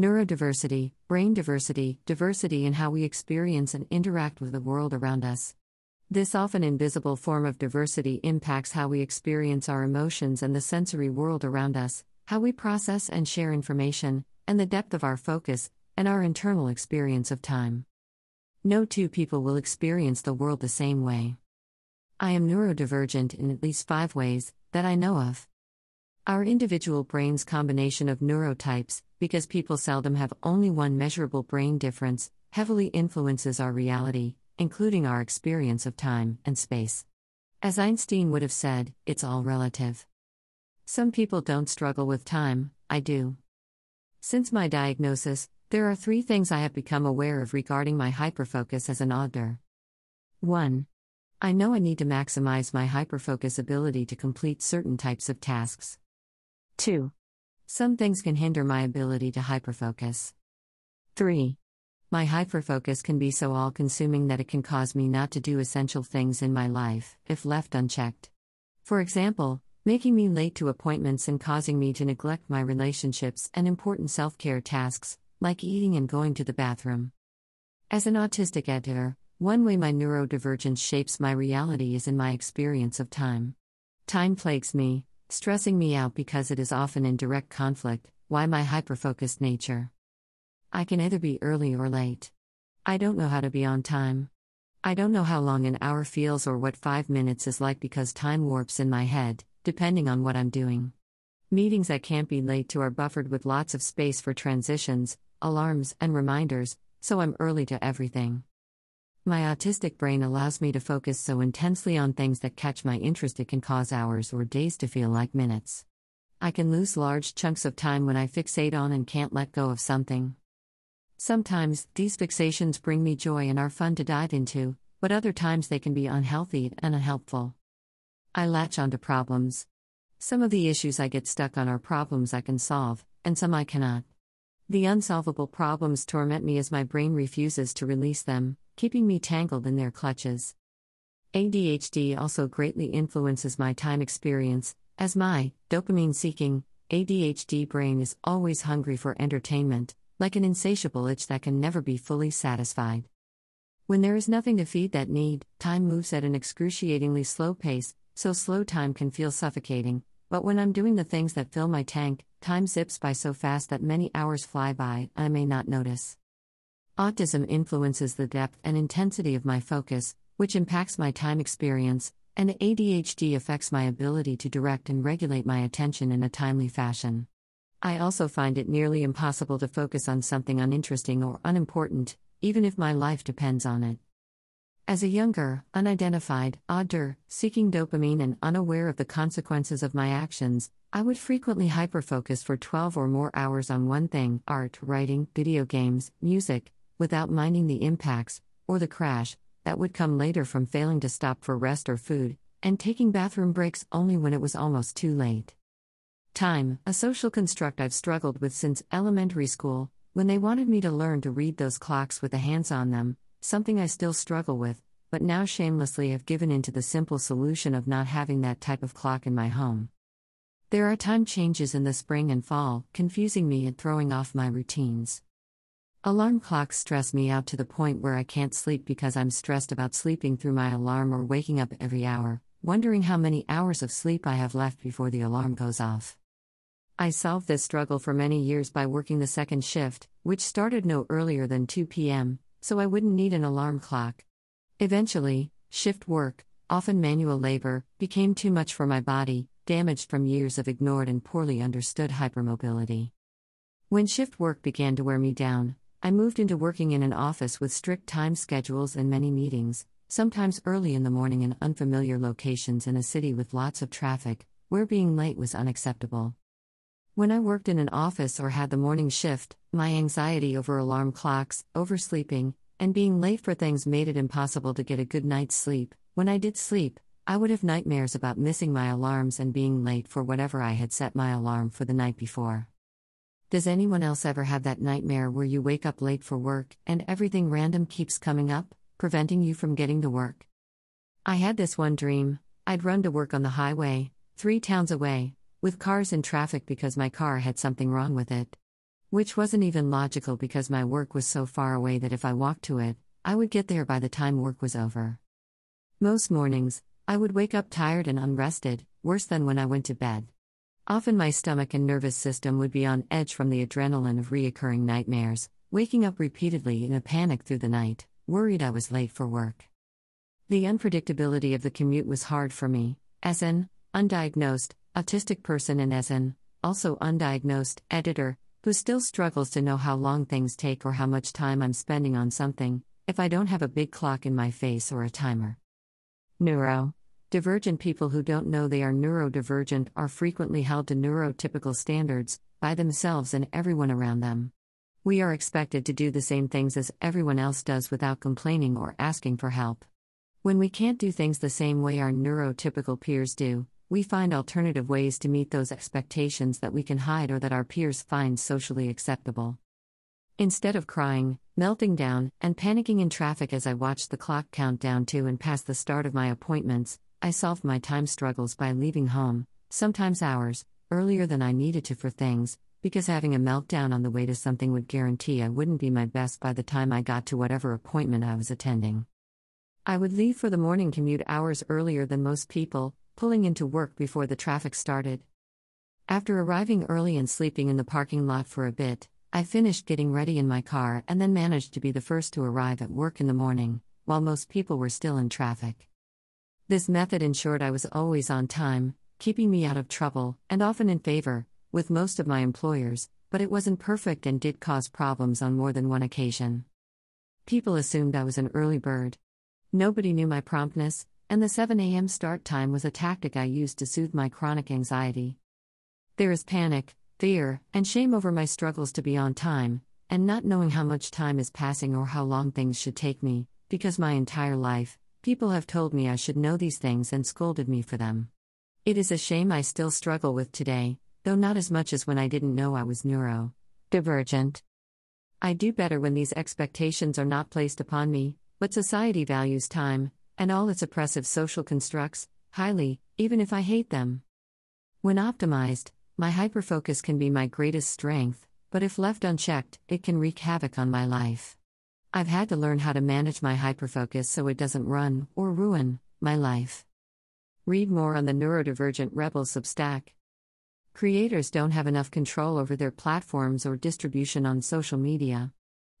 Neurodiversity, brain diversity, diversity in how we experience and interact with the world around us. This often invisible form of diversity impacts how we experience our emotions and the sensory world around us, how we process and share information, and the depth of our focus, and our internal experience of time. No two people will experience the world the same way. I am neurodivergent in at least five ways that I know of. Our individual brain's combination of neurotypes, because people seldom have only one measurable brain difference, heavily influences our reality, including our experience of time and space. As Einstein would have said, it's all relative. Some people don't struggle with time, I do. Since my diagnosis, there are three things I have become aware of regarding my hyperfocus as an ADHDer. 1. I know I need to maximize my hyperfocus ability to complete certain types of tasks. 2. Some things can hinder my ability to hyperfocus. 3. My hyperfocus can be so all consuming that it can cause me not to do essential things in my life, if left unchecked. For example, making me late to appointments and causing me to neglect my relationships and important self care tasks, like eating and going to the bathroom. As an autistic ADHDer, one way my neurodivergence shapes my reality is in my experience of time. Time plagues me, stressing me out because it is often in direct conflict, why my hyperfocused nature. I can either be early or late. I don't know how to be on time. I don't know how long an hour feels or what five minutes is like because time warps in my head, depending on what I'm doing. Meetings I can't be late to are buffered with lots of space for transitions, alarms, and reminders, so I'm early to everything. My autistic brain allows me to focus so intensely on things that catch my interest it can cause hours or days to feel like minutes. I can lose large chunks of time when I fixate on and can't let go of something. Sometimes, these fixations bring me joy and are fun to dive into, but other times they can be unhealthy and unhelpful. I latch onto problems. Some of the issues I get stuck on are problems I can solve, and some I cannot. The unsolvable problems torment me as my brain refuses to release them, keeping me tangled in their clutches. ADHD also greatly influences my time experience, as my dopamine seeking, ADHD brain is always hungry for entertainment, like an insatiable itch that can never be fully satisfied. When there is nothing to feed that need, time moves at an excruciatingly slow pace, so slow time can feel suffocating, but when I'm doing the things that fill my tank, time zips by so fast that many hours fly by, I may not notice. Autism influences the depth and intensity of my focus, which impacts my time experience, and ADHD affects my ability to direct and regulate my attention in a timely fashion. I also find it nearly impossible to focus on something uninteresting or unimportant, even if my life depends on it. As a younger, unidentified, ADHDer, seeking dopamine and unaware of the consequences of my actions, I would frequently hyperfocus for 12 or more hours on one thing art, writing, video games, music, without minding the impacts, or the crash, that would come later from failing to stop for rest or food, and taking bathroom breaks only when it was almost too late. Time, a social construct I've struggled with since elementary school, when they wanted me to learn to read those clocks with the hands on them, something I still struggle with, but now shamelessly have given in to the simple solution of not having that type of clock in my home. There are time changes in the spring and fall, confusing me and throwing off my routines. Alarm clocks stress me out to the point where I can't sleep because I'm stressed about sleeping through my alarm or waking up every hour, wondering how many hours of sleep I have left before the alarm goes off. I solved this struggle for many years by working the second shift, which started no earlier than 2 p.m., so I wouldn't need an alarm clock. Eventually, shift work, often manual labor, became too much for my body, damaged from years of ignored and poorly understood hypermobility. When shift work began to wear me down, I moved into working in an office with strict time schedules and many meetings, sometimes early in the morning in unfamiliar locations in a city with lots of traffic, where being late was unacceptable. When I worked in an office or had the morning shift, my anxiety over alarm clocks, oversleeping, and being late for things made it impossible to get a good night's sleep. When I did sleep, I would have nightmares about missing my alarms and being late for whatever I had set my alarm for the night before. Does anyone else ever have that nightmare where you wake up late for work and everything random keeps coming up, preventing you from getting to work? I had this one dream I'd run to work on the highway, three towns away, with cars in traffic because my car had something wrong with it. Which wasn't even logical because my work was so far away that if I walked to it, I would get there by the time work was over. Most mornings, I would wake up tired and unrested, worse than when I went to bed. Often my stomach and nervous system would be on edge from the adrenaline of reoccurring nightmares, waking up repeatedly in a panic through the night, worried I was late for work. The unpredictability of the commute was hard for me, as an undiagnosed, autistic person and as an also undiagnosed ADHDer who still struggles to know how long things take or how much time I'm spending on something if I don't have a big clock in my face or a timer. Neuro Divergent people who don't know they are neurodivergent are frequently held to neurotypical standards by themselves and everyone around them. We are expected to do the same things as everyone else does without complaining or asking for help. When we can't do things the same way our neurotypical peers do, we find alternative ways to meet those expectations that we can hide or that our peers find socially acceptable. Instead of crying, melting down, and panicking in traffic as I watched the clock count down to and past the start of my appointments, I solved my time struggles by leaving home, sometimes hours, earlier than I needed to for things, because having a meltdown on the way to something would guarantee I wouldn't be my best by the time I got to whatever appointment I was attending. I would leave for the morning commute hours earlier than most people, pulling into work before the traffic started. After arriving early and sleeping in the parking lot for a bit, I finished getting ready in my car and then managed to be the first to arrive at work in the morning, while most people were still in traffic. This method ensured I was always on time, keeping me out of trouble, and often in favor, with most of my employers, but it wasn't perfect and did cause problems on more than one occasion. People assumed I was an early bird. Nobody knew my promptness, and the 7 a.m. start time was a tactic I used to soothe my chronic anxiety. There is panic, fear, and shame over my struggles to be on time, and not knowing how much time is passing or how long things should take me, because my entire life, People have told me I should know these things and scolded me for them. It is a shame I still struggle with today, though not as much as when I didn't know I was neuro divergent. I do better when these expectations are not placed upon me, but society values time, and all its oppressive social constructs, highly, even if I hate them. When optimized, my hyperfocus can be my greatest strength, but if left unchecked, it can wreak havoc on my life. I've had to learn how to manage my hyperfocus so it doesn't run, or ruin, my life. Read more on the Neurodivergent Rebel Substack. Creators don't have enough control over their platforms or distribution on social media.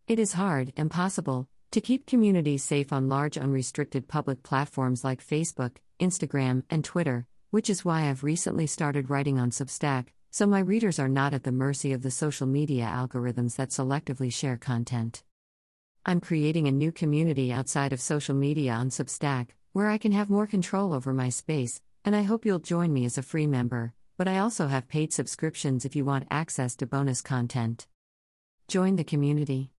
It is hard, impossible, to keep communities safe on large unrestricted public platforms like Facebook, Instagram, and Twitter, which is why I've recently started writing on Substack, so my readers are not at the mercy of the social media algorithms that selectively share content. I'm creating a new community outside of social media on Substack, where I can have more control over my space, and I hope you'll join me as a free member. But I also have paid subscriptions if you want access to bonus content. Join the community.